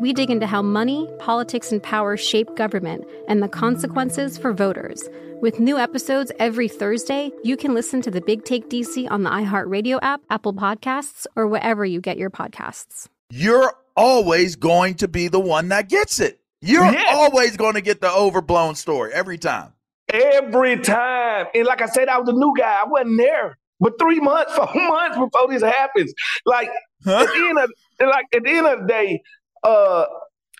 we dig into how money, politics, and power shape government and the consequences for voters. With new episodes every Thursday, you can listen to the Big Take DC on the iHeartRadio app, Apple Podcasts, or wherever you get your podcasts. You're always going to be the one that gets it. You're yes. always going to get the overblown story every time. Every time. And like I said, I was a new guy. I wasn't there. But three months, four months before this happens. Like huh? at the end of like at the end of the day, uh,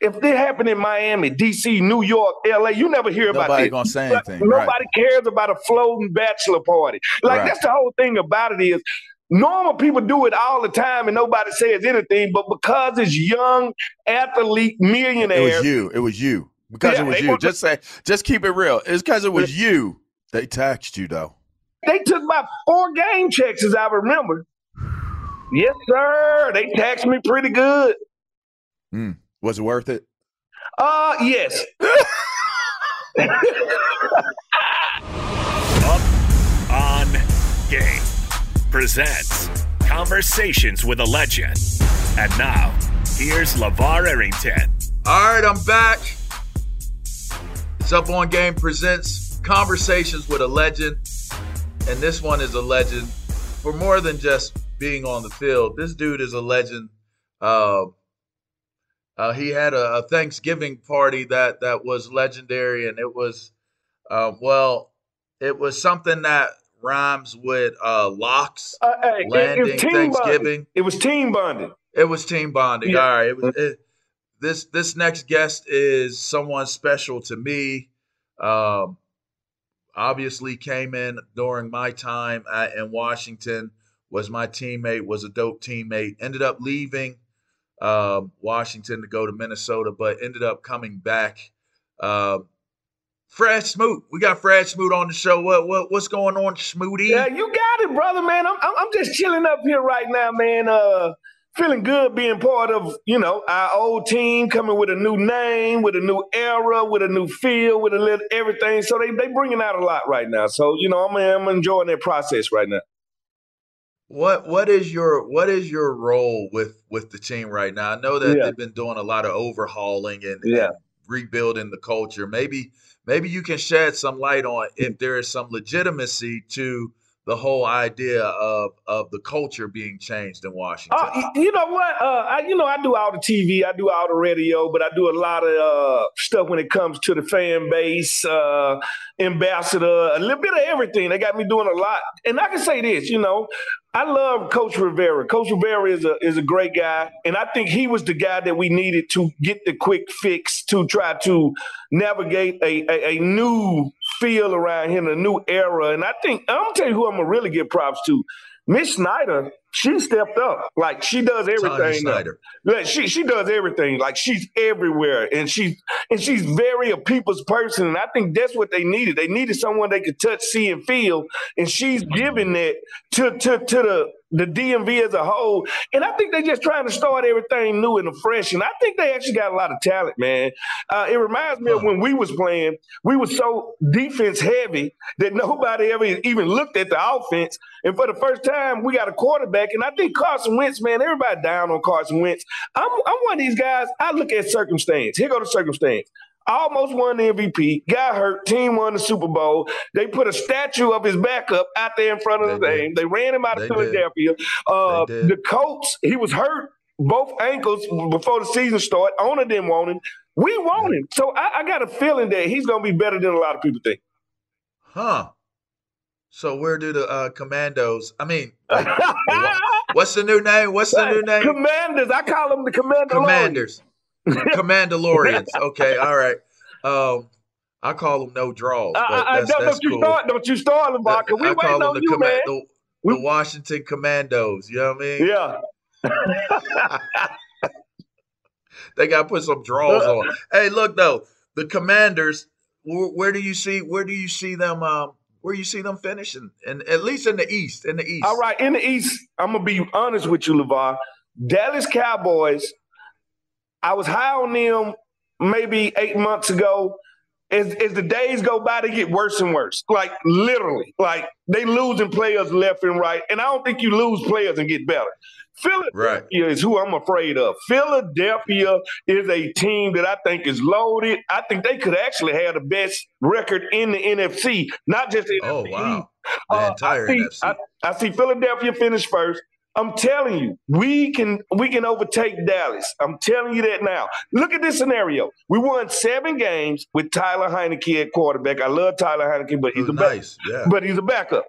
if they happen in Miami, DC, New York, LA, you never hear nobody about it. gonna say anything. Nobody right. cares about a floating bachelor party. Like right. that's the whole thing about it is normal people do it all the time and nobody says anything, but because it's young athlete millionaire. It was you. It was you. Because yeah, it was you. Just say just keep it real. It's because it was you. They taxed you though. They took my four game checks as I remember. Yes, sir. They taxed me pretty good. Mm. Was it worth it? Uh, yes. Up on Game presents Conversations with a Legend. And now, here's LaVar Arrington. All right, I'm back. It's Up on Game presents Conversations with a Legend. And this one is a legend for more than just being on the field. This dude is a legend. Uh, uh, he had a, a, Thanksgiving party that that was legendary, and it was, uh, well, it was something that rhymes with uh, locks uh, hey, landing it, it Thanksgiving. Bonding. It was team bonding. It was team bonding. Yeah. All right. It was, it, this this next guest is someone special to me. Um, obviously, came in during my time at, in Washington. Was my teammate. Was a dope teammate. Ended up leaving uh, Washington to go to Minnesota, but ended up coming back. Uh, Fred Smoot, we got Fred Smoot on the show. What what what's going on, Smooty? Yeah, you got it, brother, man. I'm I'm just chilling up here right now, man. Uh, feeling good being part of you know our old team coming with a new name, with a new era, with a new feel, with a little everything. So they they bringing out a lot right now. So you know I'm I'm enjoying that process right now. What what is your what is your role with with the team right now? I know that yeah. they've been doing a lot of overhauling and, yeah. and rebuilding the culture. Maybe maybe you can shed some light on if mm. there is some legitimacy to the whole idea of of the culture being changed in Washington? Uh, you know what? Uh, I, you know, I do all the TV, I do all the radio, but I do a lot of uh, stuff when it comes to the fan base, uh, ambassador, a little bit of everything. They got me doing a lot, and I can say this, you know, I love Coach Rivera. Coach Rivera is a is a great guy, and I think he was the guy that we needed to get the quick fix to try to navigate a, a, a new feel around here, a new era. And I think I'm gonna tell you who I'm gonna really give props to. Miss Snyder she stepped up. Like she does everything. Like she she does everything. Like she's everywhere, and she's and she's very a people's person. And I think that's what they needed. They needed someone they could touch, see, and feel. And she's giving that to to to the the DMV as a whole. And I think they're just trying to start everything new and fresh. And I think they actually got a lot of talent, man. Uh, it reminds me of when we was playing, we were so defense heavy that nobody ever even looked at the offense. And for the first time, we got a quarterback And I think Carson Wentz, man, everybody down on Carson Wentz. I'm, I'm one of these guys. I look at circumstance. Here go the circumstance. Almost won the MVP, got hurt, team won the Super Bowl. They put a statue of his backup out there in front of They the game. They ran him out of They Philadelphia. Uh, the Colts, he was hurt both ankles before the season started. Owner didn't want him. We want him. So I, I got a feeling that he's going to be better than a lot of people think. Huh. So where do the uh, commandos? I mean, like, what's the new name? What's the new name? Commanders. I call them the Commander. Commanders. Commandalorians. Okay, all right. Um, I call them no draws, I, but I, that's, don't, that's don't you cool. start, don't you start, Lamar, 'cause we I call them the, you, comma- man. the, the Washington Commandos. You know what I mean? Yeah. They got to put some draws on. Hey, look though, the Commanders. Where, where do you see? Where do you see them? Um, where you see them finishing? And at least in the East. In the East. All right, in the East, I'm gonna be honest with you, LaVar. Dallas Cowboys. I was high on them maybe eight months ago. As, as the days go by, they get worse and worse. Like literally, like they losing players left and right. And I don't think you lose players and get better. Philadelphia Right. is who I'm afraid of. Philadelphia is a team that I think is loaded. I think they could actually have the best record in the NFC, not just the Oh NFC wow. The uh, entire I see, NFC. I, I see Philadelphia finish first. I'm telling you, we can we can overtake Dallas. I'm telling you that now. Look at this scenario. We won seven games with Tyler Heinicke at quarterback. I love Tyler Heinicke, but he's It a was back, nice. Yeah. but he's a backup.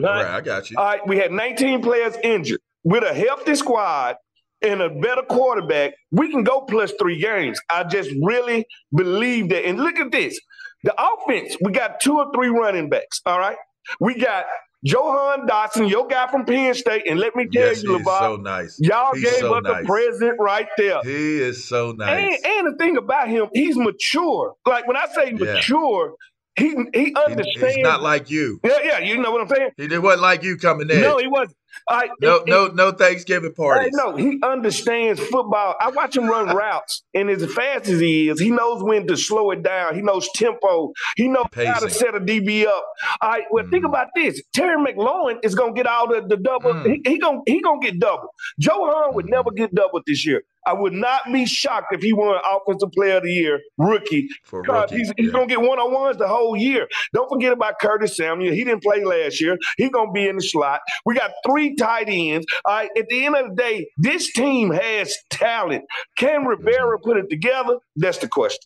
All right, I got you. All right, we had 19 players injured. With a healthy squad and a better quarterback, we can go plus three games. I just really believe that. And look at this. The offense, we got two or three running backs. All right. We got Jahan Dotson, your guy from Penn State. And let me tell yes, you, LaVar, so nice. y'all He's gave so us nice. a present right there. He is so nice. And, and the thing about him, he's mature. Like when I say mature, he he He- understands. he's not like you. yeah, yeah, you know what I'm saying? He wasn't like you coming in. No, he wasn't. All right, no, and- no, no Thanksgiving parties. no, he understands football. I watch him run routes, and as fast as he is, he knows when to slow it down. He knows tempo. He knows how to set a DB up. All right, well, think Mhm. about this: Terry McLaurin is gonna get all the, the double. Mm. He, he gonna he gonna get double. Jahan would never get double this year. I would not be shocked if he won Offensive Player of the Year rookie. For rookie. he's, he's yeah. gonna get one on ones the whole year. Don't forget about Curtis Samuel. He didn't play last year. He's gonna be in the slot. We got three tight ends. Right. At the end of the day, this team has talent. Can Rivera Mm-hmm. put it together? That's the question.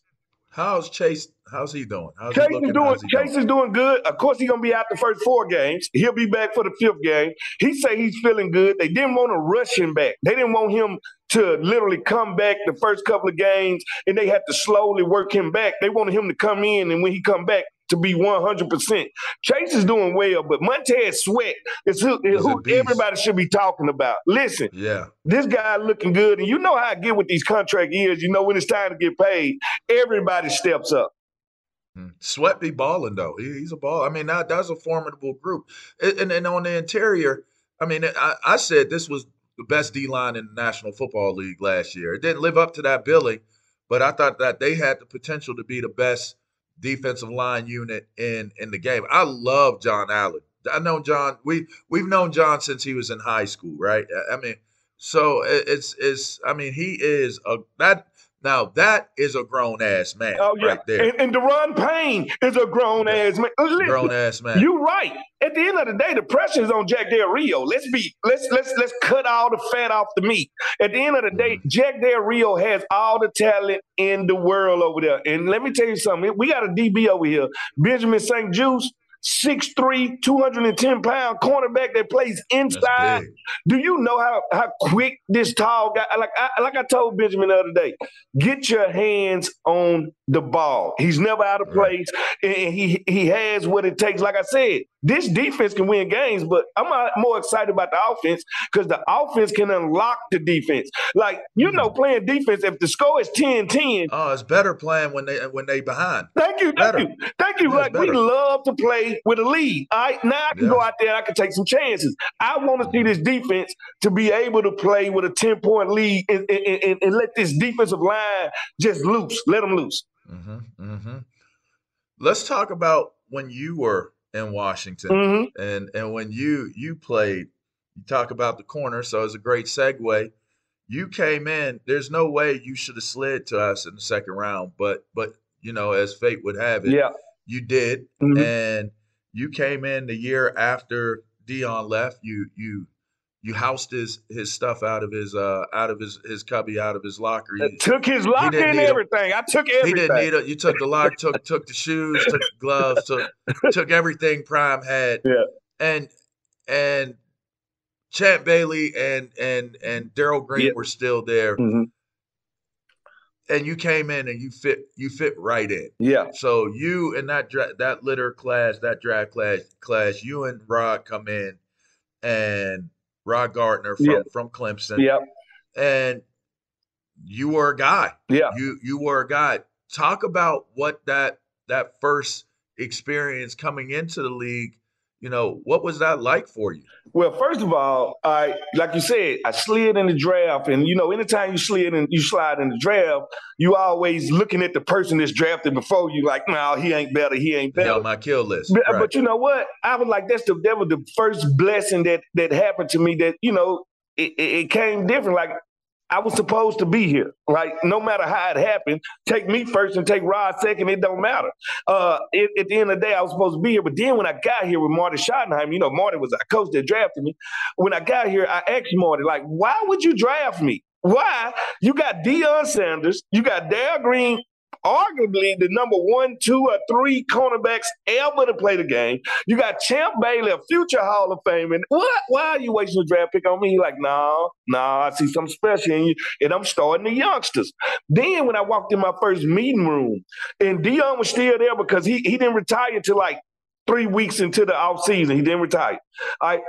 How's Chase? How's he doing? How's Chase he is doing. He Chase doing? is doing good. Of course, he's gonna be out the first four games. He'll be back for the fifth game. He say he's feeling good. They didn't want to rush him back. They didn't want him to literally come back the first couple of games, and they had to slowly work him back. They wanted him to come in, and when he come back. To be 100%. Chase is doing well, but Montez Sweat is who, who everybody should be talking about. Listen, Yeah. this guy looking good, and you know how I get with these contract years. You know when it's time to get paid, everybody steps up. Mm. Sweat be balling though. He, he's a ball. I mean, that that's a formidable group. And, and, and on the interior, I mean, I, I said this was the best D line in the National Football League last year. It didn't live up to that billing, but I thought that they had the potential to be the best defensive line unit in in the game. I love John Allen. I know John. We we've known John since he was in high school, right? I- mean, so it's it's. I mean, he is a that now that is a grown ass man Oh yeah, right there. and, and Daron Payne is a grown ass man. Listen, grown ass man. You're right. At the end of the day, the pressure is on Jack Del Rio. Let's be let's let's let's cut all the fat off the meat. At the end of the day, Mm-hmm. Jack Del Rio has all the talent in the world over there. And let me tell you something. We got a DB over here, Benjamin St-Juste. 6'3", 210 pound cornerback that plays inside. Do you know how how quick this tall guy? Like I, like I told Benjamin the other day, get your hands on the ball. He's never out of Right. place, and he he has what it takes. Like I said, this defense can win games, but I'm more excited about the offense because the offense can unlock the defense. Like you know, playing defense, if the score is 10-10, Oh, it's better playing when they when they behind. Thank you, thank you, thank you. Yeah, like we love to play with a lead. All right, now I can Yeah. go out there and I can take some chances. I want to see this defense to be able to play with a ten point lead and, and, and, and let this defensive line just loose. Let them loose. hmm hmm Let's talk about when you were in Washington hmm and and when you you played you talk about the corner, so it's a great segue. You came in. There's no way you should have slid to us in the second round, but but you know, as fate would have it, Yeah. you did, Mhm. and you came in the year after Deion left. You you you housed his his stuff out of his uh out of his his cubby out of his locker. You, took his locker and everything. I took everything. he didn't need it. You took the lock, took took the shoes, took the gloves, took took everything Prime had. Yeah. And and Champ Bailey and and and Darrell Green Yeah. were still there, Mhm. and you came in and you fit you fit right in. Yeah. So you and that dra- that litter class, that draft class class, you and Rod come in, and Rod Gardner from from Clemson, Yeah. and you were a guy. Yeah. You you were a guy. Talk about what that that first experience coming into the league. You know, what was that like for you? Well, first of all, I like you said, I slid in the draft, and you know, anytime you slid and you slide in the draft, you always looking at the person that's drafted before you, like, no, he ain't better, he ain't better. on my kill list. But, Right. but you know what? I was like, that's the that was the first blessing that that happened to me. That you know, it, it, it came different. Like I was supposed to be here. Like no matter how it happened, take me first and take Rod second. It don't matter. Uh, it, at the end of the day, I was supposed to be here. But then when I got here with Marty Schottenheim, you know, Marty was a coach that drafted me. When I got here, I asked Marty, like, why would you draft me? Why? You got Deion Sanders, you got Dale Green, arguably the number one, two, or three cornerbacks ever to play the game. You got Champ Bailey, a future Hall of Fame. And what? Why are you wasting a draft pick on me? He like, no, no, I see something special in you. And I'm starting the youngsters. Then when I walked in my first meeting room, and Deion was still there because he, he didn't retire till like three weeks into the off season. He didn't retire. I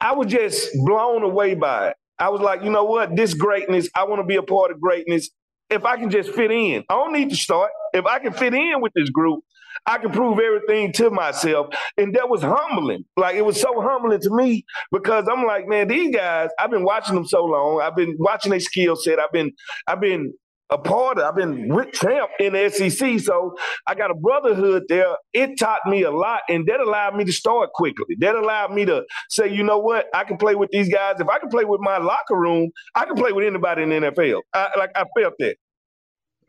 I was just blown away by it. I was like, you know what? This greatness, I want to be a part of greatness. If I can just fit in, I don't need to start. If I can fit in with this group, I can prove everything to myself. And that was humbling. Like it was so humbling to me because I'm like, man, these guys, I've been watching them so long. I've been watching their skill set. I've been, I've been a part of, I've been with Champ in the SEC. So I got a brotherhood there. It taught me a lot, and that allowed me to start quickly. That allowed me to say, you know what, I can play with these guys. If I can play with my locker room, I can play with anybody in the NFL. I, like I felt that.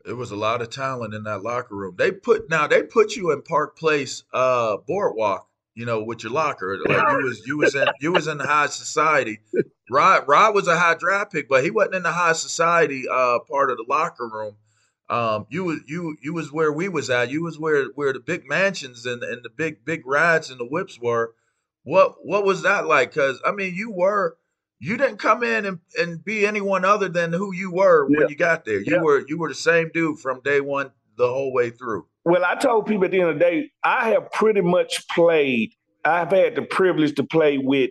There was a lot of talent in that locker room. They put now they put you in Park Place uh boardwalk, you know, with your locker. Like you was you was in you was in the high society. Rod Rod was a high draft pick, but he wasn't in the high society uh part of the locker room. Um you was you you was where we was at. You was where where the big mansions and, and the big big rides and the whips were. What what was that like? Cause I mean you were you didn't come in and, and be anyone other than who you were Yeah. when you got there. You Yeah. were you were the same dude from day one the whole way through. Well, I told people at the end of the day, I have pretty much played. I've had the privilege to play with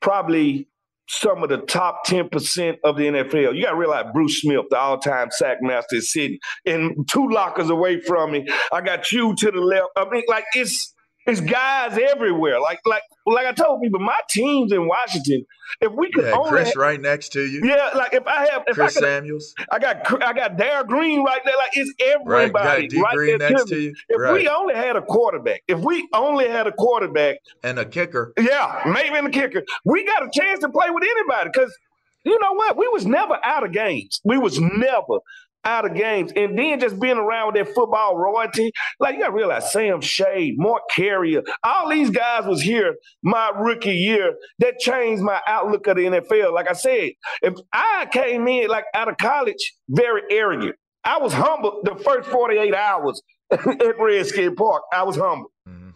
probably some of the top 10% of the NFL. You got to realize Bruce Smith, the all time sack master, is sitting in two lockers away from me. I got you to the left. I mean, like, it's. It's guys everywhere. Like, like, like I told people, my teams in Washington. If we could had only, Chris right next to you, yeah, like if I have, if Chris I could, Samuels, I got, I got Darrell Green right there. Like it's right? Everybody right Green there next to to you, If right? we only had a quarterback, if we only had a quarterback, and a kicker. yeah, maybe in the kicker, we got a chance to play with anybody. Because you know what, we was never out of games. We was never out of games. And then just being around with that football royalty, like you gotta realize Sam Shade, Mark Carrier, all these guys was here my rookie year. That changed my outlook of the NFL. Like I said, if I came in like out of college, very arrogant. I was humble the first 48 hours at Redskin Park. I was humble. Mhm.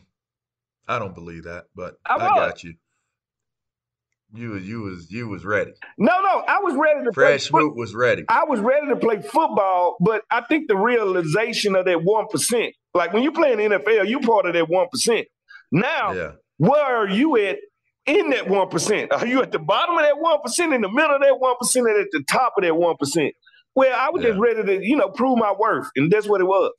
I don't believe that, but I I, got you. You was you was you was ready. No, no, I was ready to Fred play. foot- was ready. I was ready to play football, but I think the realization of that one percent, like when you play in the NFL, you part of that one percent. Now, Yeah, where are you at in that one percent? Are you at the bottom of that one percent, in the middle of that one percent, and at the top of that one percent? Well, I was just ready to, you know, prove my worth, and that's what it was.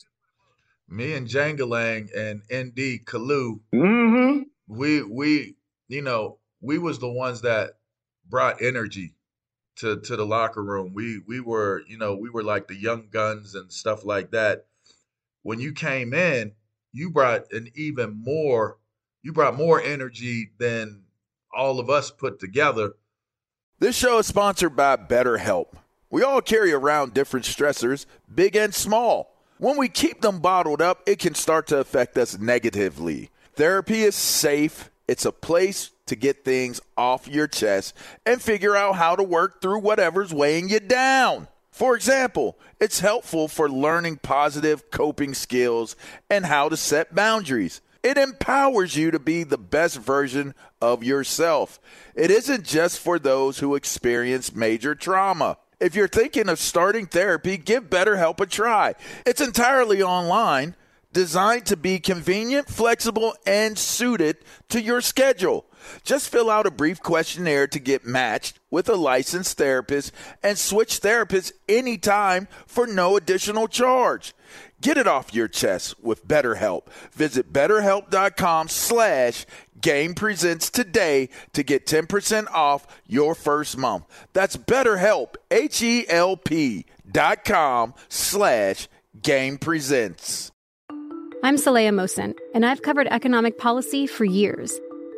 me and Jangalang and ND Kalu, Mm-hmm. we we you know we was the ones that brought energy to to the locker room. We we were you know we were like the young guns and stuff like that. When you came in, you brought an even more you brought more energy than all of us put together. This show is sponsored by BetterHelp. We all carry around different stressors, big and small. When we keep them bottled up, it can start to affect us negatively. Therapy is safe, it's a place to get things off your chest and figure out how to work through whatever's weighing you down. For example, it's helpful for learning positive coping skills and how to set boundaries. It empowers you to be the best version of yourself. It isn't just for those who experience major trauma. If you're thinking of starting therapy, give BetterHelp a try. It's entirely online, designed to be convenient, flexible, and suited to your schedule. Just fill out a brief questionnaire to get matched with a licensed therapist and switch therapists anytime for no additional charge. Get it off your chest with BetterHelp. Visit betterhelp.com slash game presents today to get 10% off your first month. That's betterhelp, H-E-L-P dot com slash game presents. I'm Saleha Mohsin, and I've covered economic policy for years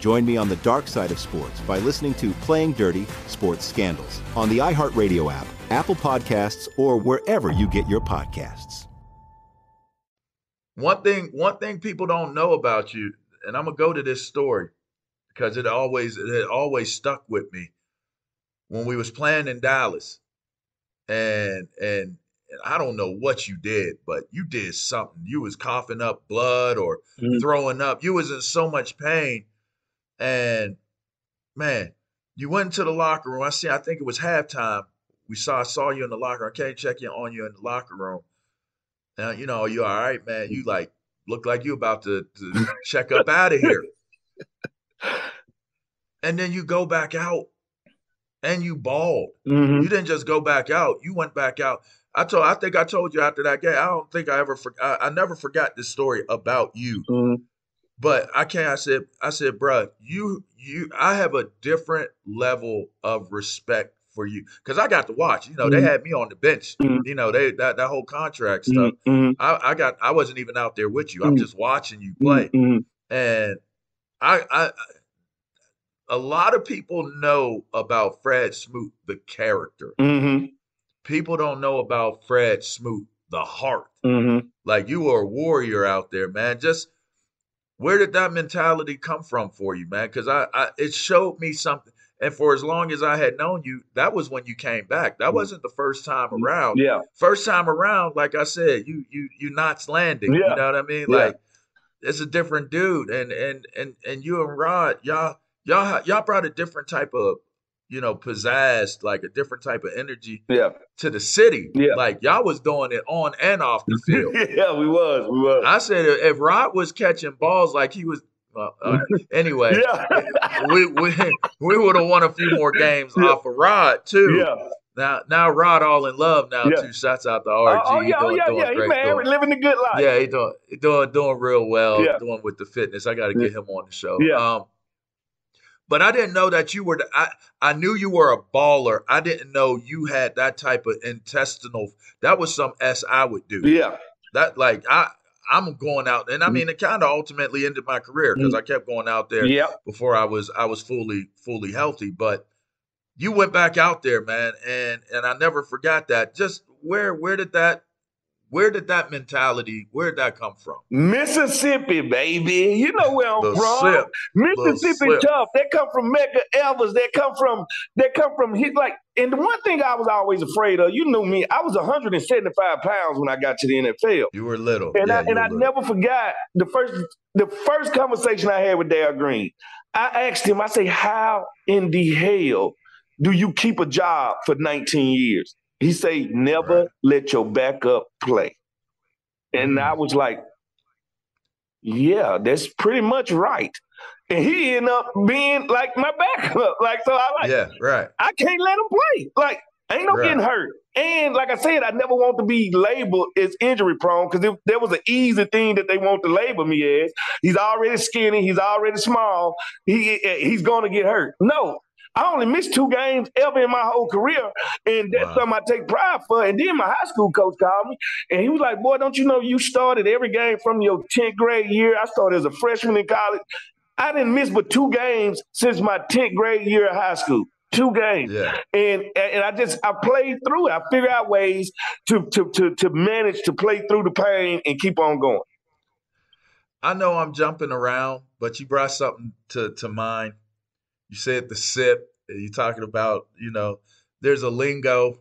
Join me on the dark side of sports by listening to Playing Dirty Sports Scandals on the iHeartRadio app, Apple Podcasts, or wherever you get your podcasts. One thing, one thing people don't know about you, and I'm gonna go to this story because it always it always stuck with me when we was playing in Dallas, and and and I don't know what you did, but you did something. You was coughing up blood or mm-hmm. throwing up. You was in so much pain and man, you went into the locker room. I see, I think it was halftime. We saw I saw you in the locker room. Can't check in on you in the locker room. Now, you know, you all right, man. You like look like you about to, to check up out of here. And then you go back out and you balled. Mm-hmm. You didn't just go back out. You went back out. I told I think I told you after that game. I don't think I ever forgot I, I never forgot this story about you. Mm-hmm. But I can't. I said, I said, bruh, you, you, I have a different level of respect for you because I got to watch. You know, mm-hmm. they had me on the bench. Mm-hmm. You know, they that that whole contract stuff. Mm-hmm. I, I, got. I wasn't even out there with you. I'm mm-hmm. just watching you play, mm-hmm. and I, I, a lot of people know about Fred Smoot, the character. Mm-hmm. People don't know about Fred Smoot, the heart. Like you are a warrior out there, man. Just where did that mentality come from for you, man? Because I, I, it showed me something. And for as long as I had known you, that was when you came back. That mm. wasn't the first time around. Yeah. First time around, like I said, you you you not landing. Yeah. You know what I mean? Yeah. Like it's a different dude. And and and and you and Rod, y'all y'all y'all brought a different type of you know, possessed like a different type of energy yeah. to the city. Yeah. Like y'all was doing it on and off the field. yeah, we was. We was. I said if Rod was catching balls like he was uh, anyway, yeah. we we we would have won a few more games yeah. off of Rod too. Yeah. Now, now Rod all in love now. Yeah. Two shots out the RG. Oh, yeah, doing, oh, yeah, yeah. He man, living the good life. Yeah, he doing doing doing real well. Yeah. Doing with the fitness. I got to get him on the show. Yeah. Um, but I didn't know that you were. The, I I knew you were a baller. I didn't know you had that type of intestinal. That was some s I would do. Yeah. That like I I'm going out, and I mm-hmm. mean it kind of ultimately ended my career because mm-hmm. I kept going out there Yep. before I was I was fully fully healthy. But you went back out there, man, and and I never forgot that. Just where where did that where did that mentality where did that come from? Mississippi, baby. You know where I'm The from. sip. Mississippi tough. They come from Medgar Evers. They come from they come from he like and the one thing I was always afraid of, you know me, I was 175 pounds when I got to the NFL. You were little, And yeah, I and I little. never forgot the first the first conversation I had with Dale Green. I asked him, I say, how in the hell do you keep a job for 19 years? He say, never let your backup play. And Mm. I was like, yeah, that's pretty much right. And he ended up being like my backup. Like, so I like, Yeah, right. I can't let him play. Like, ain't no Right. getting hurt. And like I said, I never want to be labeled as injury prone because if there was an easy thing that they want to label me as, he's already skinny, he's already small, he he's going to get hurt. No. I only missed two games ever in my whole career, and that's something I take pride for. And then my high school coach called me, and he was like, "Boy, don't you know you started every game from your tenth grade year? I started as a freshman in college. I didn't miss but two games since my tenth grade year of high school. Two games. Yeah. And and I just I played through it. I figured out ways to to to to manage to play through the pain and keep on going. I know I'm jumping around, but you brought something to, to mind. You said the sip. You're talking about, you know, there's a lingo.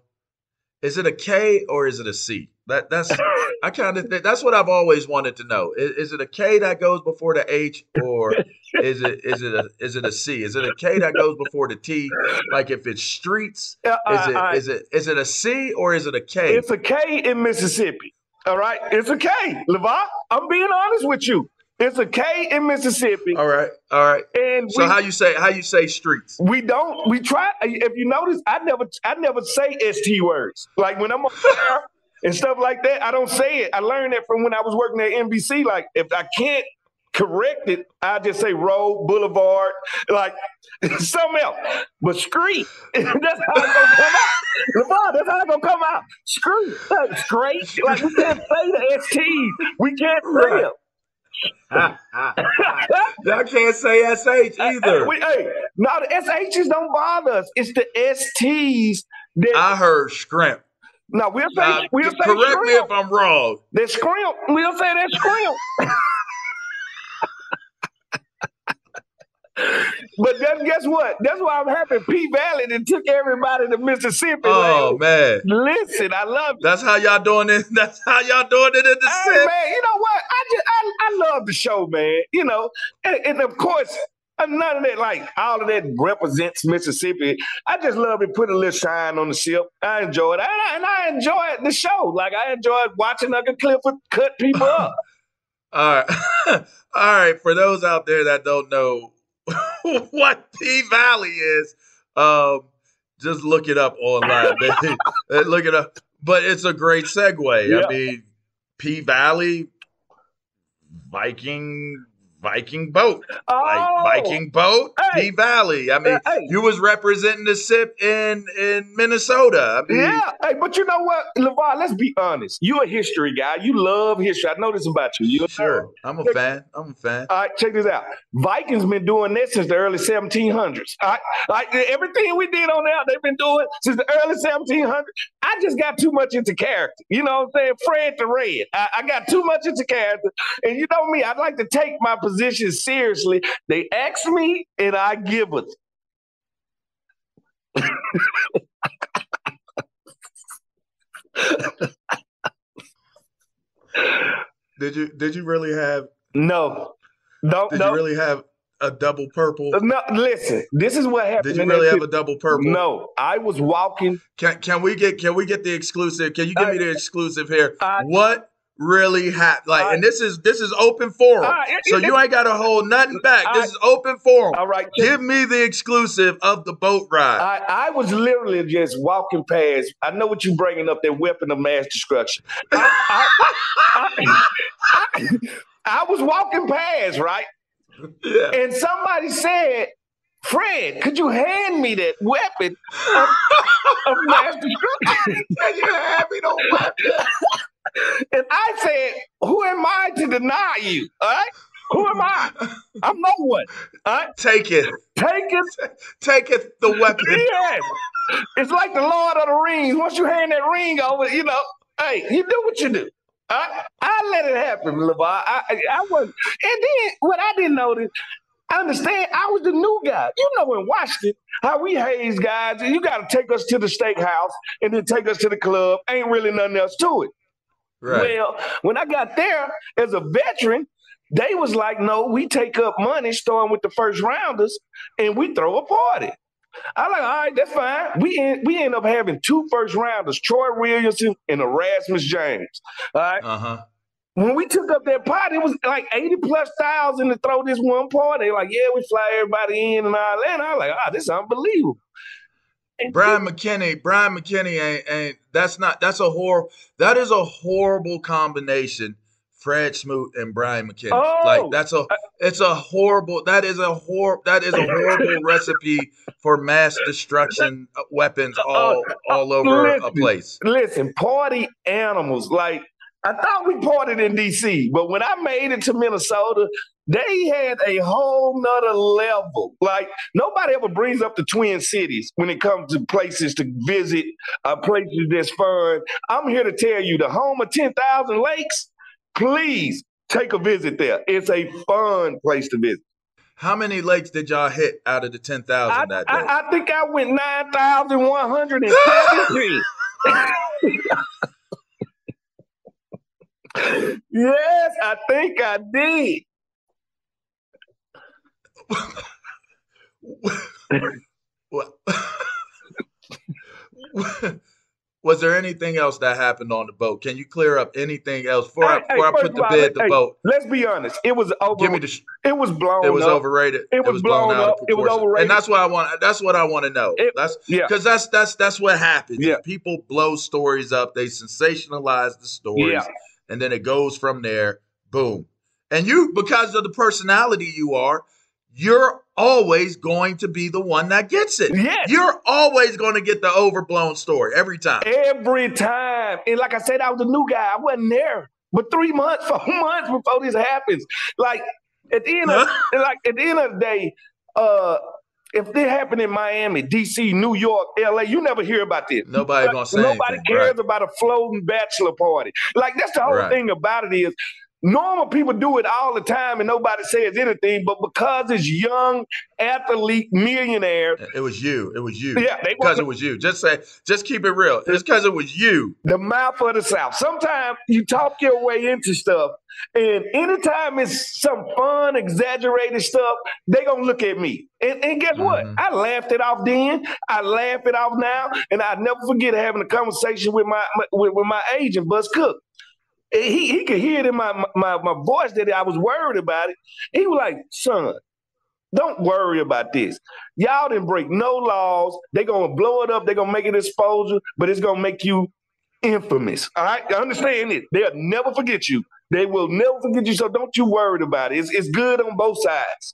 Is it a K or is it a C? That that's I kind of that's what I've always wanted to know. Is, is it a K that goes before the H or is it is it a is it a C? Is it a K that goes before the T? Like if it's streets, is it I- is it is it a C or is it a K? It's a K in Mississippi. All right, it's a K, LaVar. I'm being honest with you. It's a K in Mississippi. All right, all right. And so we- how you say how you say streets? We don't. We try. If you notice, I never, I never say st words. Like when I'm on and stuff like that, I don't say it. I learned that from when I was working at NBC. Like if I can't correct it, I just say road, boulevard, like something else. But street, that's how it's gonna come out. That's how it's gonna come out. Street, like, straight. Like we can't say the st. We can't say them. Y'all can't say SH either. Hey, no, the SHs don't bother us. It's the STs that I heard scrimp. No, we'll say Now, we'll say correct me if I'm wrong. That scrimp. We'll say that scrimp. but then guess what? That's why I'm happy P Valley that took everybody to Mississippi. Oh man. man, Listen, I love it. that's how y'all doing it. That's how y'all doing it in the Hey SIP. man, you know what? I just I, I love the show, man. You know, and, and of course, none of that like all of that represents Mississippi. I just love it. Put a little shine on the ship. I enjoy it, and I, and I enjoy the show. Like I enjoyed watching Uncle Clifford cut people up. All right, all right. For those out there that don't know what P Valley is, um, just look it up online. Look it up. But it's a great segue. Yeah. I mean, P Valley, Viking, Viking boat, Oh, like Viking boat, Hey. P Valley. I mean, Hey. you was representing the SIP in in Minnesota. I mean, Yeah, hey, but you know what, LaVar? Let's be honest. You're a history guy. You love history. I know this about you. You're sure. I'm a fan. I'm a fan. All right, check this out. Vikings been doing this since the early 1700s. All right, like everything we did on there, they've been doing since the early 1700s. I just got too much into character. You know what I'm saying? Fred the Red. I, I got too much into character. And you know me, I'd like to take my position seriously. They ask me and I give it. Did you did you really have No. Don't did no. you really have a double purple? no, listen, this is what happened. Did you really have a double purple? No, I was walking. Can can we get can we get the exclusive? Can you give me the exclusive here? I- what really happened? Like, and this is this is open forum, right, so you ain't got to hold nothing back. This is open forum. All right, Give me the exclusive of the boat ride. I, I was literally just walking past. I know what you're bringing up, that weapon of mass destruction. I, I, I, I was walking past, right? yeah. And somebody said, Fred, could you hand me that weapon of, of mass destruction? Can you have me the weapon and I said, "Who am I to deny you?" All right. Who am I? I'm no one. All right? Take it. Take it. Take it the weapon. Yes. It's like the Lord of the Rings. Once you hand that ring over, you know, hey, you do what you do. I, I let it happen, LaVar. I, I, I was, and then what I didn't notice, I understand I was the new guy. You know, in Washington, how we haze guys, and you got to take us to the steakhouse and then take us to the club. Ain't really nothing else to it. Right. Well, when I got there as a veteran, they was like, no, we take up money starting with the first rounders and we throw a party. I like, all right, that's fine. We end, we end up having two first rounders, Troy Williamson and Erasmus James. All right. Uh huh. When we took up that party, it was like 80 plus thousand to throw this one party. Like, yeah, we fly everybody in and all that. And I was like, ah, this is unbelievable. Bryant McKinnie, Bryant McKinnie ain't, ain't that's not that's a horrible that is a horrible combination. Fred Smoot and Bryant McKinnie. Oh, like that's a it's a horrible that is a hor that is a horrible recipe for mass destruction uh, weapons uh, all uh, all over a place. Listen, party animals. Like I thought we partied in DC, but when I made it to Minnesota, they had a whole nother level. Like nobody ever brings up the Twin Cities when it comes to places to visit, uh, places that's fun. I'm here to tell you, the home of ten thousand lakes. Please take a visit there. It's a fun place to visit. How many lakes did y'all hit out of the 10,000 I, that day? I, I think I went nine thousand one hundred and seventeen. yes, I think I did. Was there anything else that happened on the boat? Can you clear up anything else before I, Hey, I put the all, let- the hey, boat? Let's be honest. It was over. Give me the. sh- It was blown. It was up. overrated. It was blown blown out up. It was overrated. And that's what I want. That's what I want to know. It- that's yeah. because that's that's that's what happens. Yeah. People blow stories up. They sensationalize the stories, Yeah. and then it goes from there. Boom. And you, because of the personality you are, you're always going to be the one that gets it. Yes. You're always going to get the overblown story every time. Every time. And like I said, I was a new guy. I wasn't there. But three months, four months before this happens. Like at the end of like at the end of the day, uh if it happened in Miami, DC, New York, LA, you never hear about this. Nobody Like, gonna say Nobody anything, cares right. about a floating bachelor party. Like that's the whole Right. thing about it is normal people do it all the time and nobody says anything, but because it's young athlete millionaire. It was you. It was you. Yeah, they because it was you. Just say, just keep it real. It's because it was you. the mouth of the South. Sometimes you talk your way into stuff, and anytime it's some fun, exaggerated stuff, they gonna look at me. And, and guess what? Mm-hmm. I laughed it off then. I laugh it off now, and I never forget having a conversation with my, my with, with my agent, Buzz Cook. He he could hear it in my, my my voice that I was worried about it. He was like, "Son, don't worry about this. Y'all didn't break no laws. They're gonna blow it up. they're gonna make it exposure, but it's gonna make you infamous. All right, understand it. They'll never forget you. They will never forget you. So don't you worry about it. It's, it's good on both sides.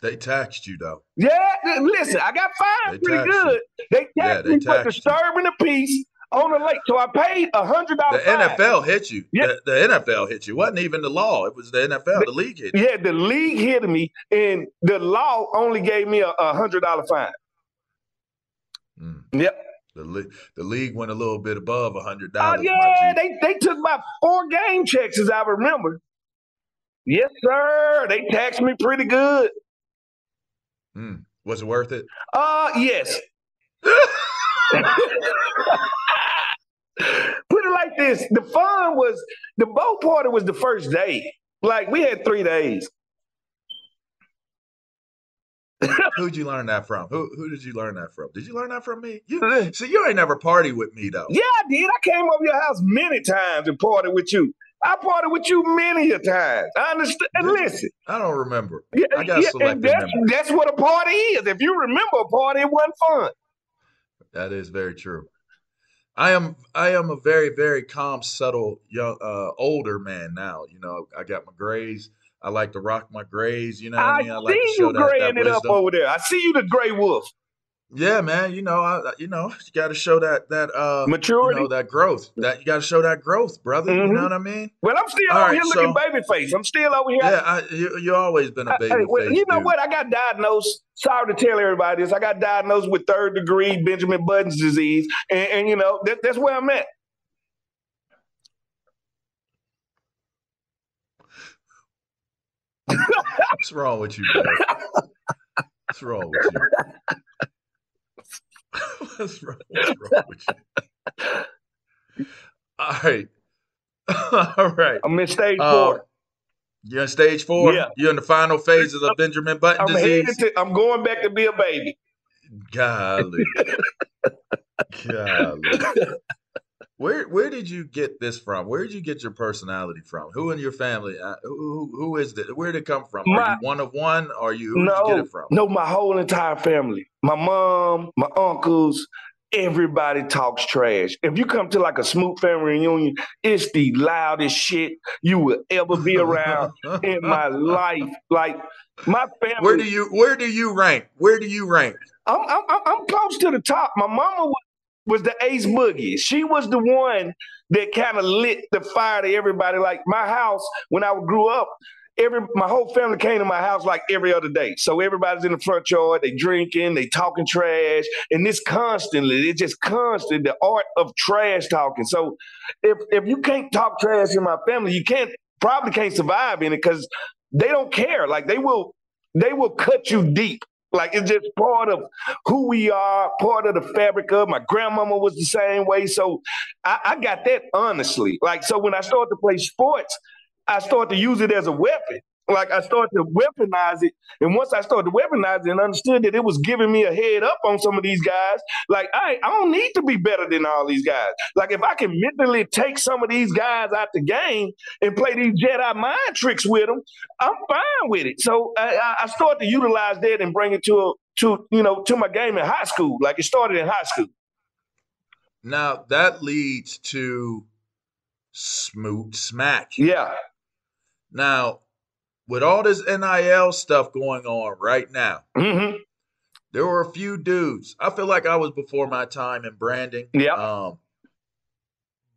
They taxed you though. Yeah, listen, I got fined They pretty good. They taxed Yeah, they me for taxed you. disturbing the peace on the lake. So I paid a hundred dollars. The. NFL hit you. Yeah. The, the NFL hit you. It wasn't even the law. It was the NFL. The league hit you. Yeah, the league hit me, and the law only gave me a, a hundred dollar fine. Mm. Yep. The, le- the league went a little bit above a hundred Oh dollars. yeah, they they took about four game checks as I remember. Yes, sir. They taxed me pretty good. Mm. Was it worth it? Uh yes. Put it like this: the fun was the boat party was the first day. Like we had three days. Who'd you learn that from? Who who did you learn that from? Did you learn that from me? You see, you ain't never party with me though. Yeah, I did. I came over your house many times and partied with you. I partied with you many a times. I understand. And listen, I don't remember. yeah, I got yeah, selective that's, that's what a party is. If you remember a party, it wasn't fun. That is very true. I am I am a very very calm, subtle, young, uh, older man now. You know, I got my grays. I like to rock my grays. You know what I I mean? I like see to show you that, that graying it up over there. I see you, the gray wolf. Yeah, man. You know, I, you know, you got to show that that uh maturity, you know, that growth. That you got to show that growth, brother. Mm-hmm. You know what I mean? Well, I'm still All over right, here looking baby face. I'm still over here. Yeah, I, you you always been a baby hey, well, face. You know dude. what? I got diagnosed. Sorry to tell everybody this. I got diagnosed with third degree Benjamin Button's disease, and, and you know that, that's where I'm at. What's wrong with you, bro? What's wrong with you? what's, wrong, what's wrong with you? All right. All right. I'm in stage uh, four. You're in stage four? Yeah. You're in the final phases of Benjamin Button I'm disease? To, I'm going back to be a baby. Golly. Golly. Where where did you get this from? Where did you get your personality from? Who in your family? Uh, who who is this? Where did it come from? My, Are you one of one? Or you who no, did you get it from? No, my whole entire family. My mom, my uncles, everybody talks trash. If you come to like a Smoot family reunion, it's the loudest shit you will ever be around in my life. Like my family. Where do you where do you rank? Where do you rank? I'm I'm, I'm close to the top. My mama was was the Ace Boogie. She was the one that kind of lit the fire to everybody. Like my house, when I grew up, every my whole family came to my house like every other day. So everybody's in the front yard, they drinking, they talking trash, and this constantly, it's just constant, the art of trash talking. So if if you can't talk trash in my family, you can't probably can't survive in it because they don't care. Like they will they will cut you deep. Like it's just part of who we are, part of the fabric of. My grandmama was the same way, so I, I got that honestly. Like so, when I started to play sports, I started to use it as a weapon like I started to weaponize it. And once I started to weaponize it and understood that it was giving me a head up on some of these guys, like I, I don't need to be better than all these guys. Like if I can mentally take some of these guys out the game and play these Jedi mind tricks with them, I'm fine with it. So I, I started to utilize that and bring it to a, to you know to my game in high school. Like it started in high school. Now that leads to Smoot Smack. Yeah. Now with all this NIL stuff going on right now, mm-hmm. there were a few dudes. I feel like I was before my time in branding. Yeah. Um,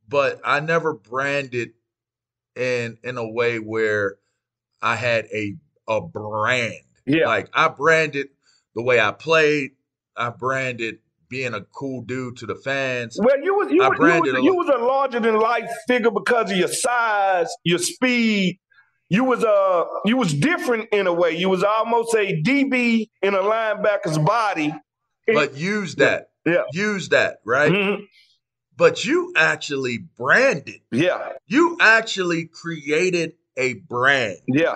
but I never branded in in a way where I had a a brand. Yeah. Like I branded the way I played. I branded being a cool dude to the fans. Well, you was you, was, you, was, you was a larger than life figure because of your size, your speed, you was uh you was different in a way. You was almost a DB in a linebacker's body. But use that. Yeah. Use that, right? Mm-hmm. But you actually branded. Yeah. You actually created a brand. Yeah.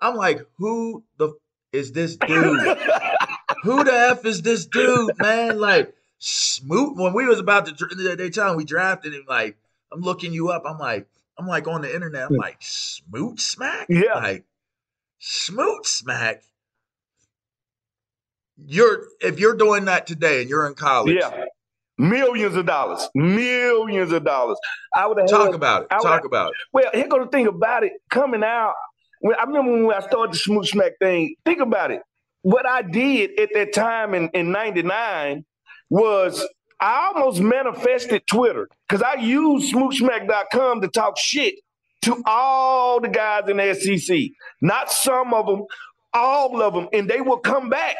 I'm like, who the is this dude? who the F is this dude, man? Like Smoot, when we was about to they tell we drafted him, like, I'm looking you up. I'm like, I'm like on the internet. I'm like Smoot Smack. Yeah, like Smoot Smack. You're if you're doing that today and you're in college. Yeah, millions of dollars, millions of dollars. I would talk had, about it. Talk about it. Well, here go the thing about it coming out. When, I remember when I started the Smoot Smack thing. Think about it. What I did at that time in in '99 was I almost manifested Twitter because I used smootsmack.com to talk shit to all the guys in the SEC. Not some of them, all of them. And they will come back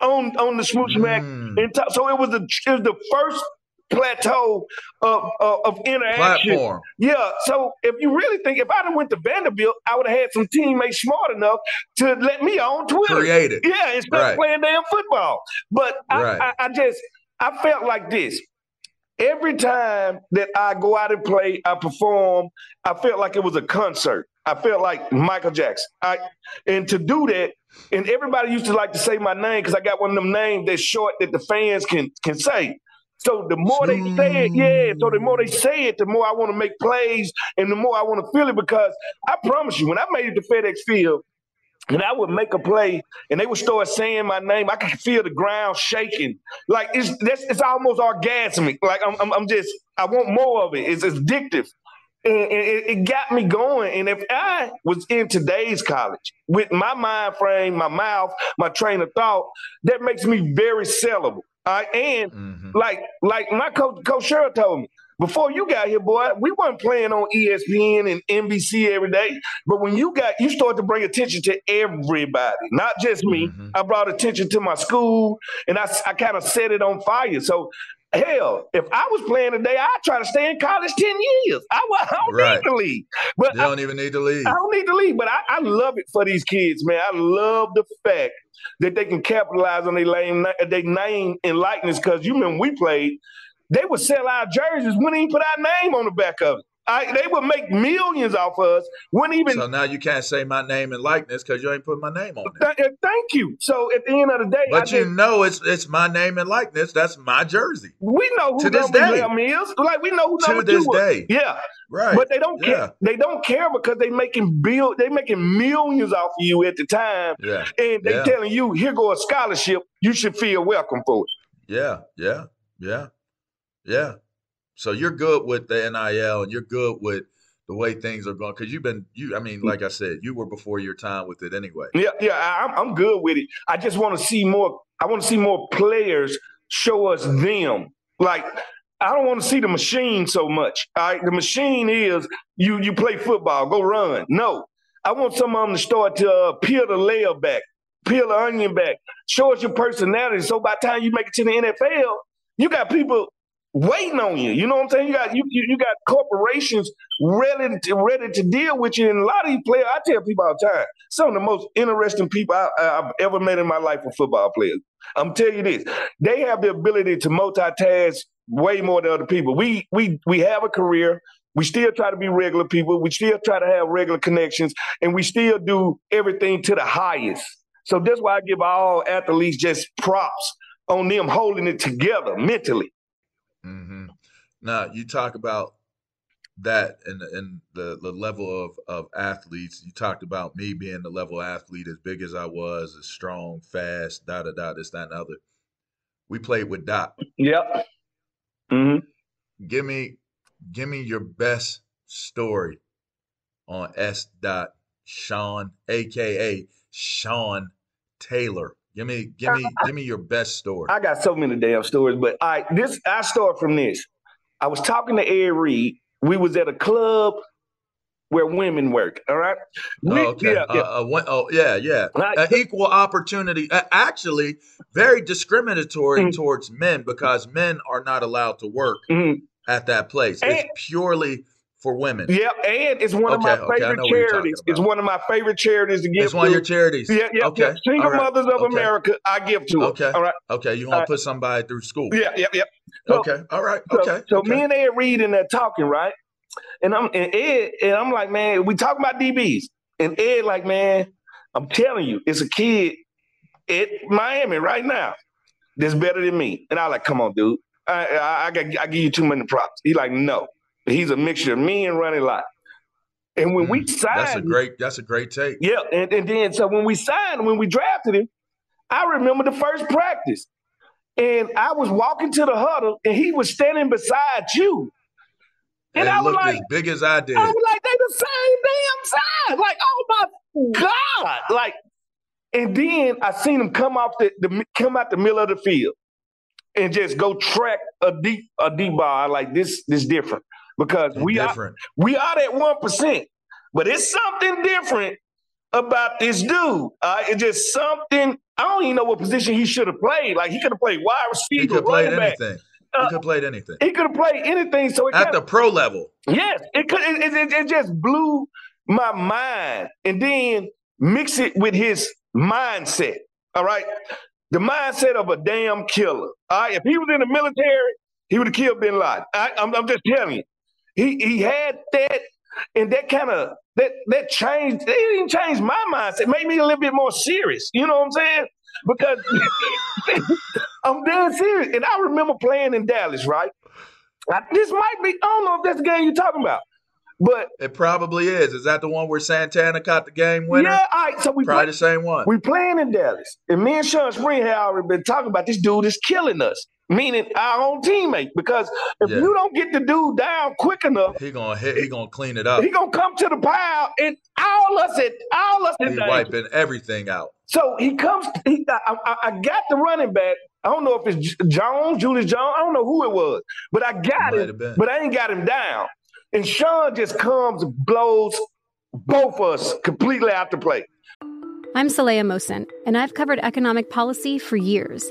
on, on the smootsmack. Mm. And talk. So it was, the, it was the first plateau of, of, of interaction. Platform. Yeah. So if you really think, if I'd have went to Vanderbilt, I would have had some teammates smart enough to let me on Twitter. Create it. Yeah, instead right. of playing damn football. But right. I, I, I just – I felt like this. Every time that I go out and play, I perform, I felt like it was a concert. I felt like Michael Jackson. I, and to do that, and everybody used to like to say my name because I got one of them names that's short that the fans can can say. So the more they say it, yeah. So the more they say it, the more I want to make plays, and the more I want to feel it. Because I promise you, when I made it to FedEx Field, and I would make a play, and they would start saying my name. I could feel the ground shaking, like it's that's, it's almost orgasmic. Like I'm, I'm, I'm just I want more of it. It's, addictive. and, and it, it got me going. And if I was in today's college with my mind frame, my mouth, my train of thought, that makes me very sellable. All right? And Mm-hmm. like like my coach, Coach Sherrill told me, before you got here, boy, we weren't playing on ESPN and NBC every day. But when you got, you started to bring attention to everybody, not just me. Mm-hmm. I brought attention to my school, and I, I kind of set it on fire. So, hell, if I was playing today, I'd try to stay in college ten years. I, I don't Right. need to leave, but You don't even need to leave. I don't need to leave, but I, I love it for these kids, man. I love the fact that they can capitalize on their name, their name and likeness. Because you remember we played, they would sell our jerseys, wouldn't even put our name on the back of it. I, they would make millions off of us. Wouldn't even. So now you can't say my name and likeness because you ain't put my name on it. Th- uh, thank you. So at the end of the day, But I you just- know it's it's my name and likeness. That's my jersey. we know who to this day. is. Like we know who To this day. Yeah. Right. But they don't Yeah. care. They don't care because they making bill. They making millions off of you at the time, Yeah. and they Yeah. telling you here go a scholarship. You should feel welcome for it. Yeah, yeah, yeah, yeah. So you're good with the NIL and you're good with the way things are going because you've been you. I mean, like I said, you were before your time with it anyway. Yeah, yeah, I, I'm I'm good with it. I just want to see more. I want to see more players show us them. Like I don't want to see the machine so much. All right, the machine is you you play football, go run. No, I want some of them to start to uh, peel the layer back, peel the onion back, show us your personality. So by the time you make it to the NFL, you got people waiting on you. You know what I'm saying? You got you you, got corporations ready to ready to deal with you. And a lot of these players, I tell people all the time, some of the most interesting people I, I've ever met in my life were football players. I'm telling you this, they have the ability to multitask way more than other people. We we we have a career. We still try to be regular people. We still try to have regular connections, and we still do everything to the highest. So that's why I give all athletes just props on them holding it together mentally. Hmm Now you talk about that and and the the level of of athletes. You talked about me being the level athlete, as big as I was, as strong, fast, da da da, this that and the other. We played with Doc. Yep. hmm Give me give me your best story on S. Dot Sean, aka Sean Taylor. Give me give me give me your best story. I got so many damn stories, but I this I start from this. I was talking to Ed Reed. We was at a club where women work. All right. We- Oh, okay. Yeah, yeah. Uh, uh, oh, yeah, yeah. Right. Uh, equal opportunity. Uh, actually, very discriminatory Mm. towards men because men are not allowed to work Mhm. at that place. And- it's purely for women. Yep, and it's one of my okay, favorite know what you're talking charities. It's one of my favorite charities to give. It's one of your charities. Yeah, yeah, Okay, yeah. Single right, Mothers of okay. America, I give to. Okay. Them. All right. Okay, you want to uh, right. put somebody through school. Yeah, yeah, yeah. So- okay. All right. So, Okay. so okay. me and Ed Reed in there talking, right? And I'm and Ed and I'm like, man, we talking about DBs, and Ed like, man, I'm telling you, it's a kid at Miami right now that's better than me. And I like, come on, dude, I I, I, got, I give you too many props. He like, no, he's a mixture of me and Ronnie Lott. And when we signed, Mm, That's a great. That's a great take. yeah, and, and then so when we signed, when we drafted him, I remember the first practice. And I was walking to the huddle and he was standing beside you. And And I was like, as big as I did. I was like, they the same damn size. Like, oh my God. Like, and then I seen him come off the, the come out the middle of the field and just go track a deep a deep ball. Like this this different because we different. are we are that one percent, but it's something different about this dude. Uh, it's just something. I don't even know what position he should have played. Like he could have played wide receiver, He could play running back. anything. Uh, he could have played anything He could have played anything. So it at kinda- the pro level. Yes, it could. It, it, it just blew my mind, and then mix it with his mindset. All right, the mindset of a damn killer. All right, if he was in the military, he would have killed Bin Laden. I, I'm, I'm just telling you, he he had that, and that kind of that that changed. It didn't change my mindset. It made me a little bit more serious. You know what I'm saying? Because I'm dead serious, and I remember playing in Dallas. Right, this might be. I don't know if that's the game you're talking about. But It probably is. Is that the one where Santana caught the game winner? yeah, all right. So we Probably play, the same one. we playing in Dallas, and me and Sean Spring had already been talking about this dude is killing us. Meaning our own teammate. Because if Yeah. you don't get the dude down quick enough, He gonna hit. He gonna clean it up. he gonna come to the pile and all us it, all us in He danger. wiping everything out. So he comes. He, I, I, I got the running back. I don't know if it's Jones, Julius Jones. I don't know who it was, but I got it him. But I ain't got him down. And Sean just comes, blows both of us completely out the play. I'm Saleha Mohsin, and I've covered economic policy for years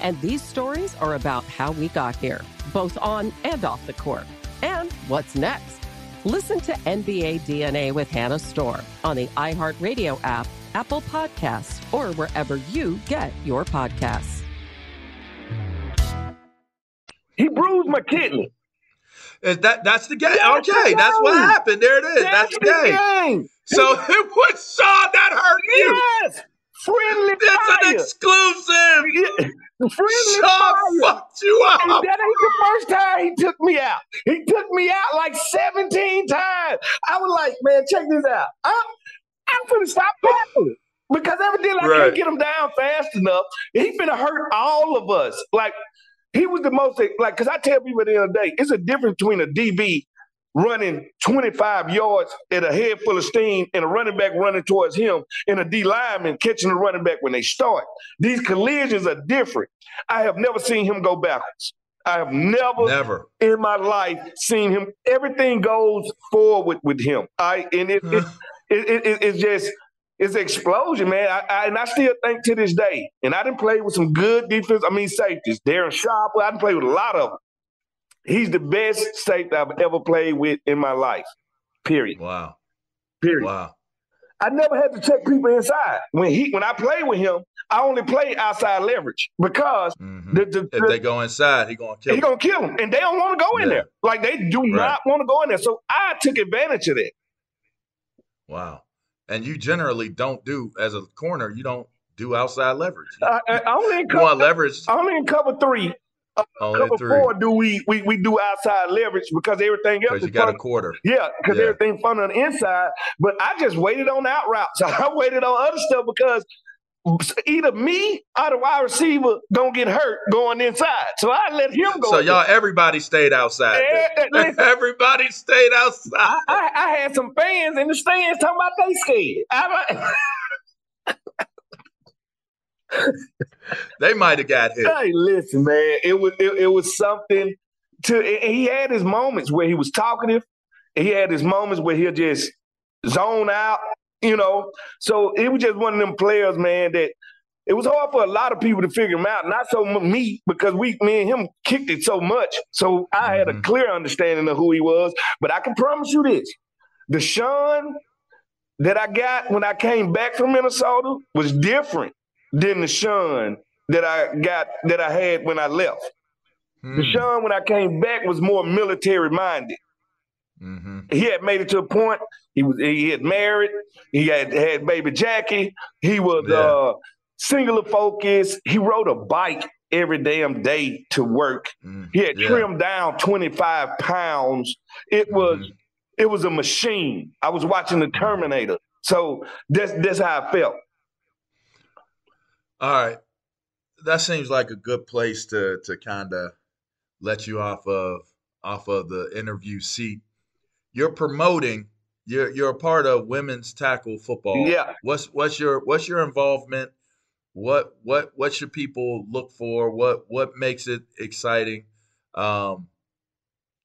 And these stories are about how we got here, both on and off the court. And what's next? Listen to NBA DNA with Hannah Storm on the iHeartRadio app, Apple Podcasts, or wherever you get your podcasts. He bruised my kidney. Is that that's the game? That's okay, the that's what happened. There it is. That's, the game. So it was Sean that hurt you. Yes. Friendly It's fire. an exclusive. Yeah. The friendly Sean fire. you up. And that ain't the first time he took me out. He took me out like 17 times. I was like, man, check this out. I'm, I'm finna stop tackling. Because evidently I Right. can't get him down fast enough. He's gonna hurt all of us. Like, he was the most, like, because I tell people at the end of the day, it's a difference between a DB running 25 yards at a head full of steam and a running back running towards him and a D lineman catching the running back when they start. These collisions are different. I have never seen him go backwards. I have never, Never. in my life seen him. Everything goes forward with him. I and it, it, it, it, it- it's just it's an explosion, man. I, I, and I still think to this day, and I didn't play with some good defense. I mean safeties, Darren Sharp. I didn't play with a lot of them. He's the best safety I've ever played with in my life. Period. Wow. Period. Wow. I never had to check people inside. When he when I play with him, I only play outside leverage because the, the, Mm-hmm. If they go inside, he gonna kill. he gonna kill him, and they don't want to go in Yeah. there. Like they do not want to go in there. So I took advantage of that. Wow. And you generally don't do as a corner. You don't do outside leverage. I, I only in cover, leverage only in cover three. Only cover four do we, we we do outside leverage because everything else because you is got a fun- quarter. Yeah, because Yeah. everything fun on the inside. But I just waited on out routes. I waited on other stuff because either me or the wide receiver gonna get hurt going inside. So I let him go. So y'all, everybody stayed outside. Eh, everybody stayed outside. I, I, I, had some fans in the stands talking about they scared. I, they might have got hit. Hey, listen, man, it was it, it was something to. he had his moments where he was talkative. He had his moments where he'll just zone out, you know. So it was just one of them players, man, that it was hard for a lot of people to figure him out. Not so me because we, me and him, kicked it so much. So I had a mm-hmm. clear understanding of who he was. But I can promise you this: the Sean that I got when I came back from Minnesota was different than the Sean that I got that I had when I left. Hmm. The Sean when I came back was more military minded. Mm-hmm. He had made it to a point. He was he had married. He had had baby Jackie. He was yeah. uh, singular focused. He rode a bike every damn day to work. Mm, he had yeah. trimmed down 25 pounds. It was mm-hmm. it was a machine. I was watching the Terminator. So that's that's how I felt. All right. That seems like a good place to to kind of let you off of off of the interview seat. You're promoting. You're you're a part of women's tackle football. Yeah. What's what's your what's your involvement? What what what should people look for? What what makes it exciting? Um,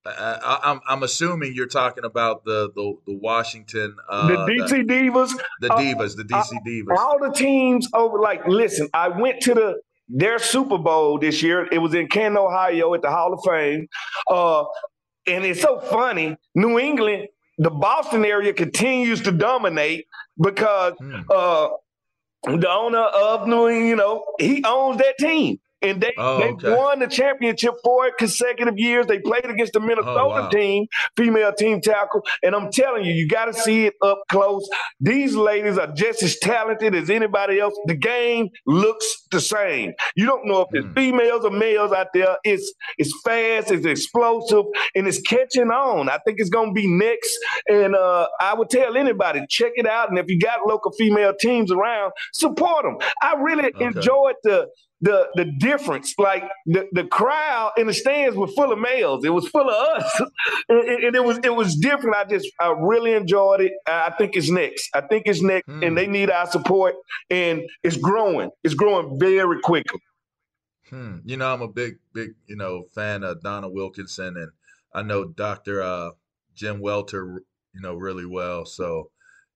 I, am I'm, I'm assuming you're talking about the the, the Washington uh, the DC the, Divas, the uh, Divas, the DC Divas. All the teams over. Like, listen, I went to the their Super Bowl this year. It was in Canton, Ohio, at the Hall of Fame. Uh, and it's so funny. New England, the Boston area continues to dominate because hmm. uh, the owner of New, England, you know, he owns that team and they oh, they okay. won the championship four consecutive years. They played against the Minnesota oh, wow. team, female team tackle, and I'm telling you, you got to see it up close. These ladies are just as talented as anybody else. The game looks the same. You don't know if it's mm. females or males out there. It's it's fast, it's explosive, and it's catching on. I think it's going to be next, and uh, I would tell anybody check it out. And if you got local female teams around, support them. I really okay. enjoyed the the the difference. Like the, the crowd in the stands were full of males. It was full of us, and, and, it was it was different. I just I really enjoyed it. I think it's next. I think it's next, mm. and hmm. they need our support. And it's growing. It's growing very quickly. Hmm. You know, I'm a big big you know fan of Donna Wilkinson, and I know Doctor uh, Jen Welter you know really well. So,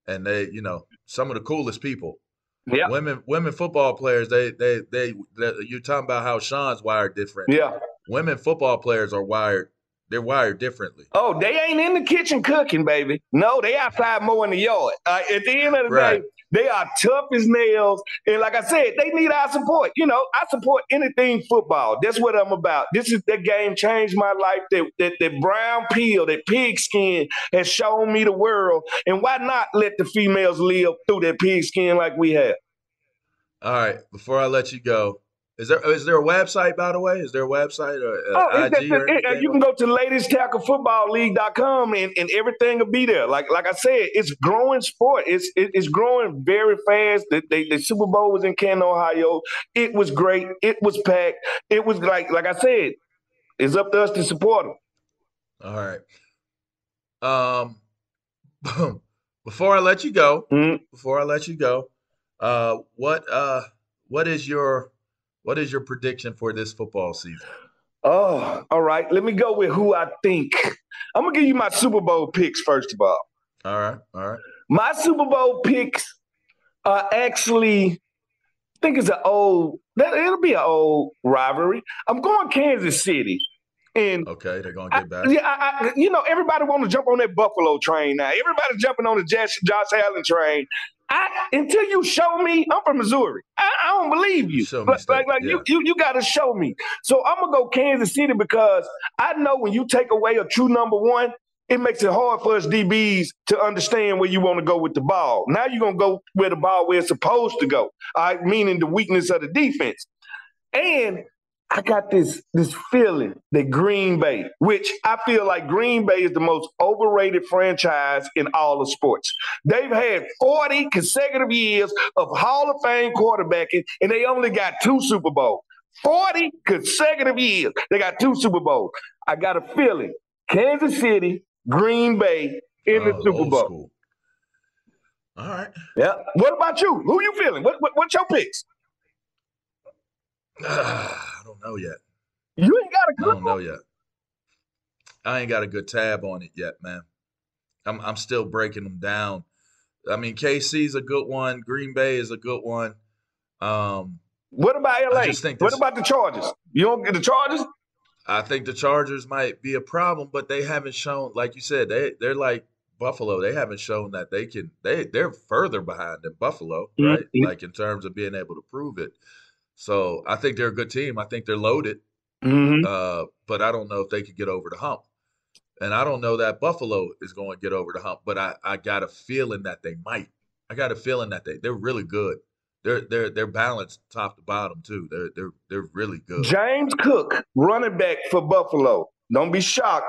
and they you know some of the coolest people yeah. Women women football players, they, they they they you're talking about how Sean's wired different. Yeah. Women football players are wired they're wired differently. Oh, they ain't in the kitchen cooking, baby. No, they outside mowing the yard. Uh, at the end of the right. day, they are tough as nails. And like I said, they need our support. You know, I support anything football. That's what I'm about. This is that game changed my life. That that, that brown peel, that pigskin has shown me the world. And why not let the females live through that pigskin like we have? All right. Before I let you go, is there is there a website by the way? Is there a website or uh, oh, IG or it, you can go to ladiestacklefootballleague.com and, and everything will be there. Like like I said, it's growing sport. It's it, it's growing very fast. The, the, the, Super Bowl was in Canton, Ohio. It was great. It was packed. It was like like I said, it's up to us to support them. All right. Um, before I let you go, mm-hmm. before I let you go, uh, what uh, what is your what is your prediction for this football season? Oh, all right. Let me go with who I think. I'm gonna give you my Super Bowl picks first of all. All right, all right. My Super Bowl picks are actually, I think it's an old. That it'll be an old rivalry. I'm going Kansas City. And okay, they're gonna get back. I, yeah, I, I, you know, everybody want to jump on that Buffalo train now. Everybody jumping on the Josh, Josh Allen train. I, until you show me, I'm from Missouri. I, I don't believe you. Like, like, like yeah. you, you, you got to show me. So I'm gonna go Kansas City because I know when you take away a true number one, it makes it hard for us DBs to understand where you want to go with the ball. Now you're gonna go where the ball where it's supposed to go. All right, meaning the weakness of the defense. And I got this this feeling that Green Bay, which I feel like Green Bay is the most overrated franchise in all of sports. They've had 40 consecutive years of Hall of Fame quarterbacking, and they only got two Super Bowls. 40 consecutive years. They got two Super Bowls. I got a feeling Kansas City, Green Bay in the Oh, Super Bowl. school. All right. Yeah. What about you? Who you feeling? What, what what's your picks? I don't know yet. You ain't got a good I don't know yet. I ain't got a good tab on it yet, man. I'm I'm still breaking them down. I mean, KC's a good one. Green Bay is a good one. Um, What about LA? Think what about the Chargers? You don't get the Chargers? I think the Chargers might be a problem, but they haven't shown, like you said, they they're like Buffalo. They haven't shown that they can. They they're further behind than Buffalo, right? Mhm. Like in terms of being able to prove it. So I think they're a good team. I think they're loaded, Mm-hmm. uh, but I don't know if they could get over the hump. And I don't know that Buffalo is going to get over the hump, but I, I got a feeling that they might. I got a feeling that they they're really good. They're they're they're balanced top to bottom too. They're they're they're really good. James Cook, running back for Buffalo. Don't be shocked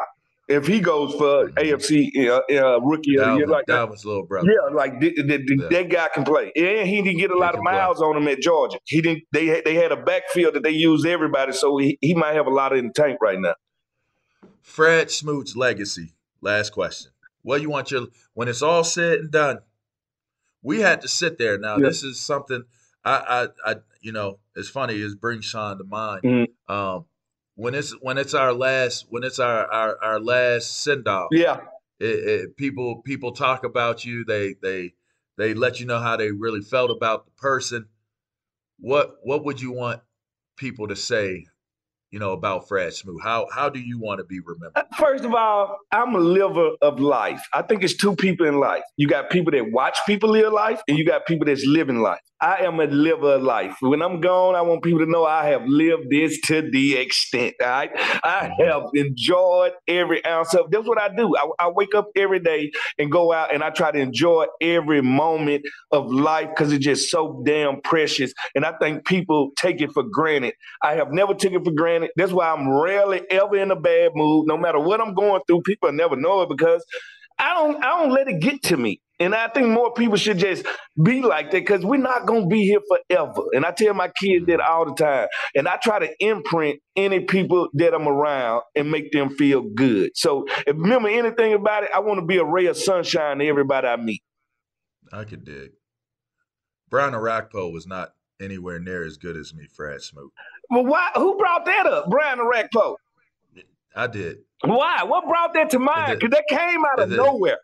if he goes for AFC uh, uh, rookie of the year. Dalvin, Like that. Dalvin's little brother. Yeah, like th- th- th- that guy can play, and he didn't get a lot of can play. miles on him at Georgia. He didn't. They had, they had a backfield that they used everybody, so he, he might have a lot in the tank right now. Fred Smoot's legacy. Last question. What you want your when it's all said and done? We had to sit there. Now Yeah. this is something I, I I you know it's funny. It brings Sean to mind. Mm-hmm. Um, when it's when it's our last when it's our our, our last send off. Yeah. It, it, people people talk about you. They they they let you know how they really felt about the person. What what would you want people to say? You know about Fred Smoot. How how do you want to be remembered? First of all, I'm a liver of life. I think it's two people in life. You got people that watch people live life, and you got people that's living life. I am a liver of life. When I'm gone, I want people to know I have lived this to the extent. All right, I have enjoyed every ounce of. That's what I do. I, I wake up every day and go out, and I try to enjoy every moment of life because it's just so damn precious. And I think people take it for granted. I have never taken it for granted. That's why I'm rarely ever in a bad mood. No matter what I'm going through, people never know it because I don't I don't let it get to me. And I think more people should just be like that because we're not gonna be here forever. And I tell my kids that all the time. And I try to imprint any people that I'm around and make them feel good. So if remember anything about it, I want to be a ray of sunshine to everybody I meet. I could dig. Brian Orakpo was not anywhere near as good as me, Fred Smoot. Well, why? Who brought that up? Brian Orakpo. I did. Why? What brought that to mind? Because that came out of nowhere.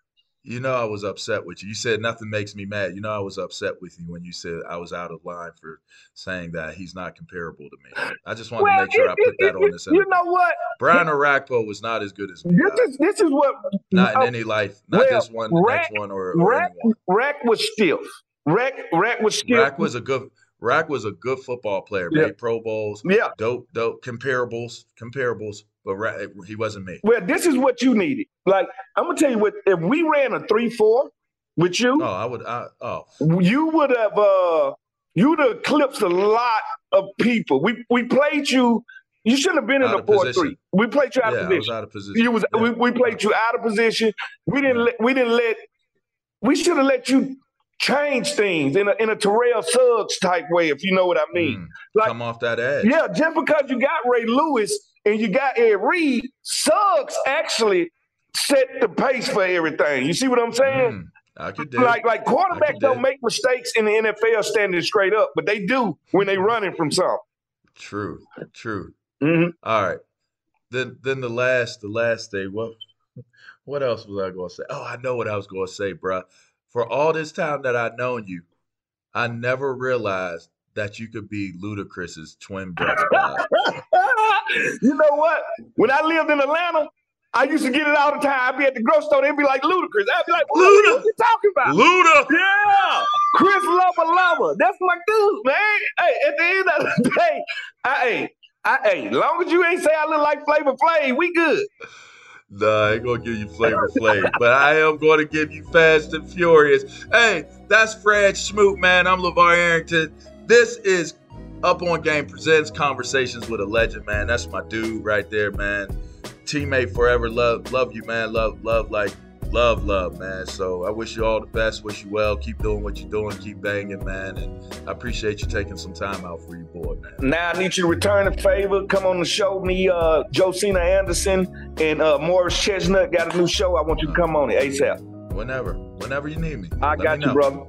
You know I was upset with you. You said nothing makes me mad. You know I was upset with you when you said I was out of line for saying that he's not comparable to me. I just wanted Well, to make sure I it- put that it- on this. You interview. know what? Brian Orakpo was not as good as me. This is this is what Not in oh, any life. Not well, this one, the Rack- next one, or, or Rack, anyone. Rack was stiff. Rack Rack was stiff. Rack was a good. Rack was a good football player. Yeah. Made Pro Bowls. Yeah. Dope, dope comparables, comparables. But Rack, he wasn't me. Well, this is what you needed. Like I'm gonna tell you what. If we ran a three four with you, Oh, I would. I, oh, you would have uh you'd have eclipsed a lot of people. We we played you. You shouldn't have been in the four position. three. We played you out yeah, of position. out of position. You was we, we played you out of position. We didn't let we didn't let we should have let you change things in a in a Terrell Suggs type way, if you know what I mean. Like Come off that edge. yeah, just because you got Ray Lewis and you got Ed Reed, Suggs actually set the pace for everything. You see what I'm saying? I could do. Like like quarterbacks don't make mistakes in the NFL standing straight up, but they do when they running from something. True, true. Mm-hmm. All right. Then then the last the last thing. What what else was I going to say? Oh, I know what I was going to say, bruh. For all this time that I've known you, I never realized that you could be Ludacris's twin brother. you know what? When I lived in Atlanta, I used to get it all the time. I'd be at the grocery store, they'd be like Ludacris. I'd be like, what Luda. what you talking about? Luda. Yeah. Chris Lover Lover. That's my dude, man. Hey, at the end of the day, I ain't. I hey, long as you ain't say I look like Flavor Flav, we good. Nah, I ain't gonna give you Flavor Flav, but I am gonna give you Fast and Furious. Hey, that's Fred Smoot, man. I'm LaVar Arrington. This is Up on Game presents Conversations with a Legend, man. That's my dude right there, man. Teammate forever. Love, love you, man. Love, love, like love, love, man. So I wish you all the best. Wish you well. Keep doing what you're doing. Keep banging, man. And I appreciate you taking some time out for your boy, man. Now I need you to return a favor. Come on the show. Me, uh, Josina Anderson and uh, Morris Chestnut got a new show. I want you to come on it ASAP. Whenever, whenever you need me. I Let got me you, know. brother.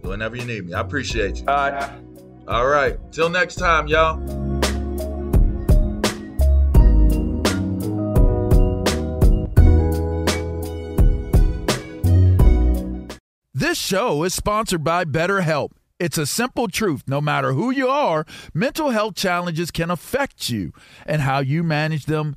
Whenever you need me. I appreciate you. All right. All right. Till next time, y'all. This show is sponsored by BetterHelp. It's a simple truth. No matter who you are, mental health challenges can affect you, and how you manage them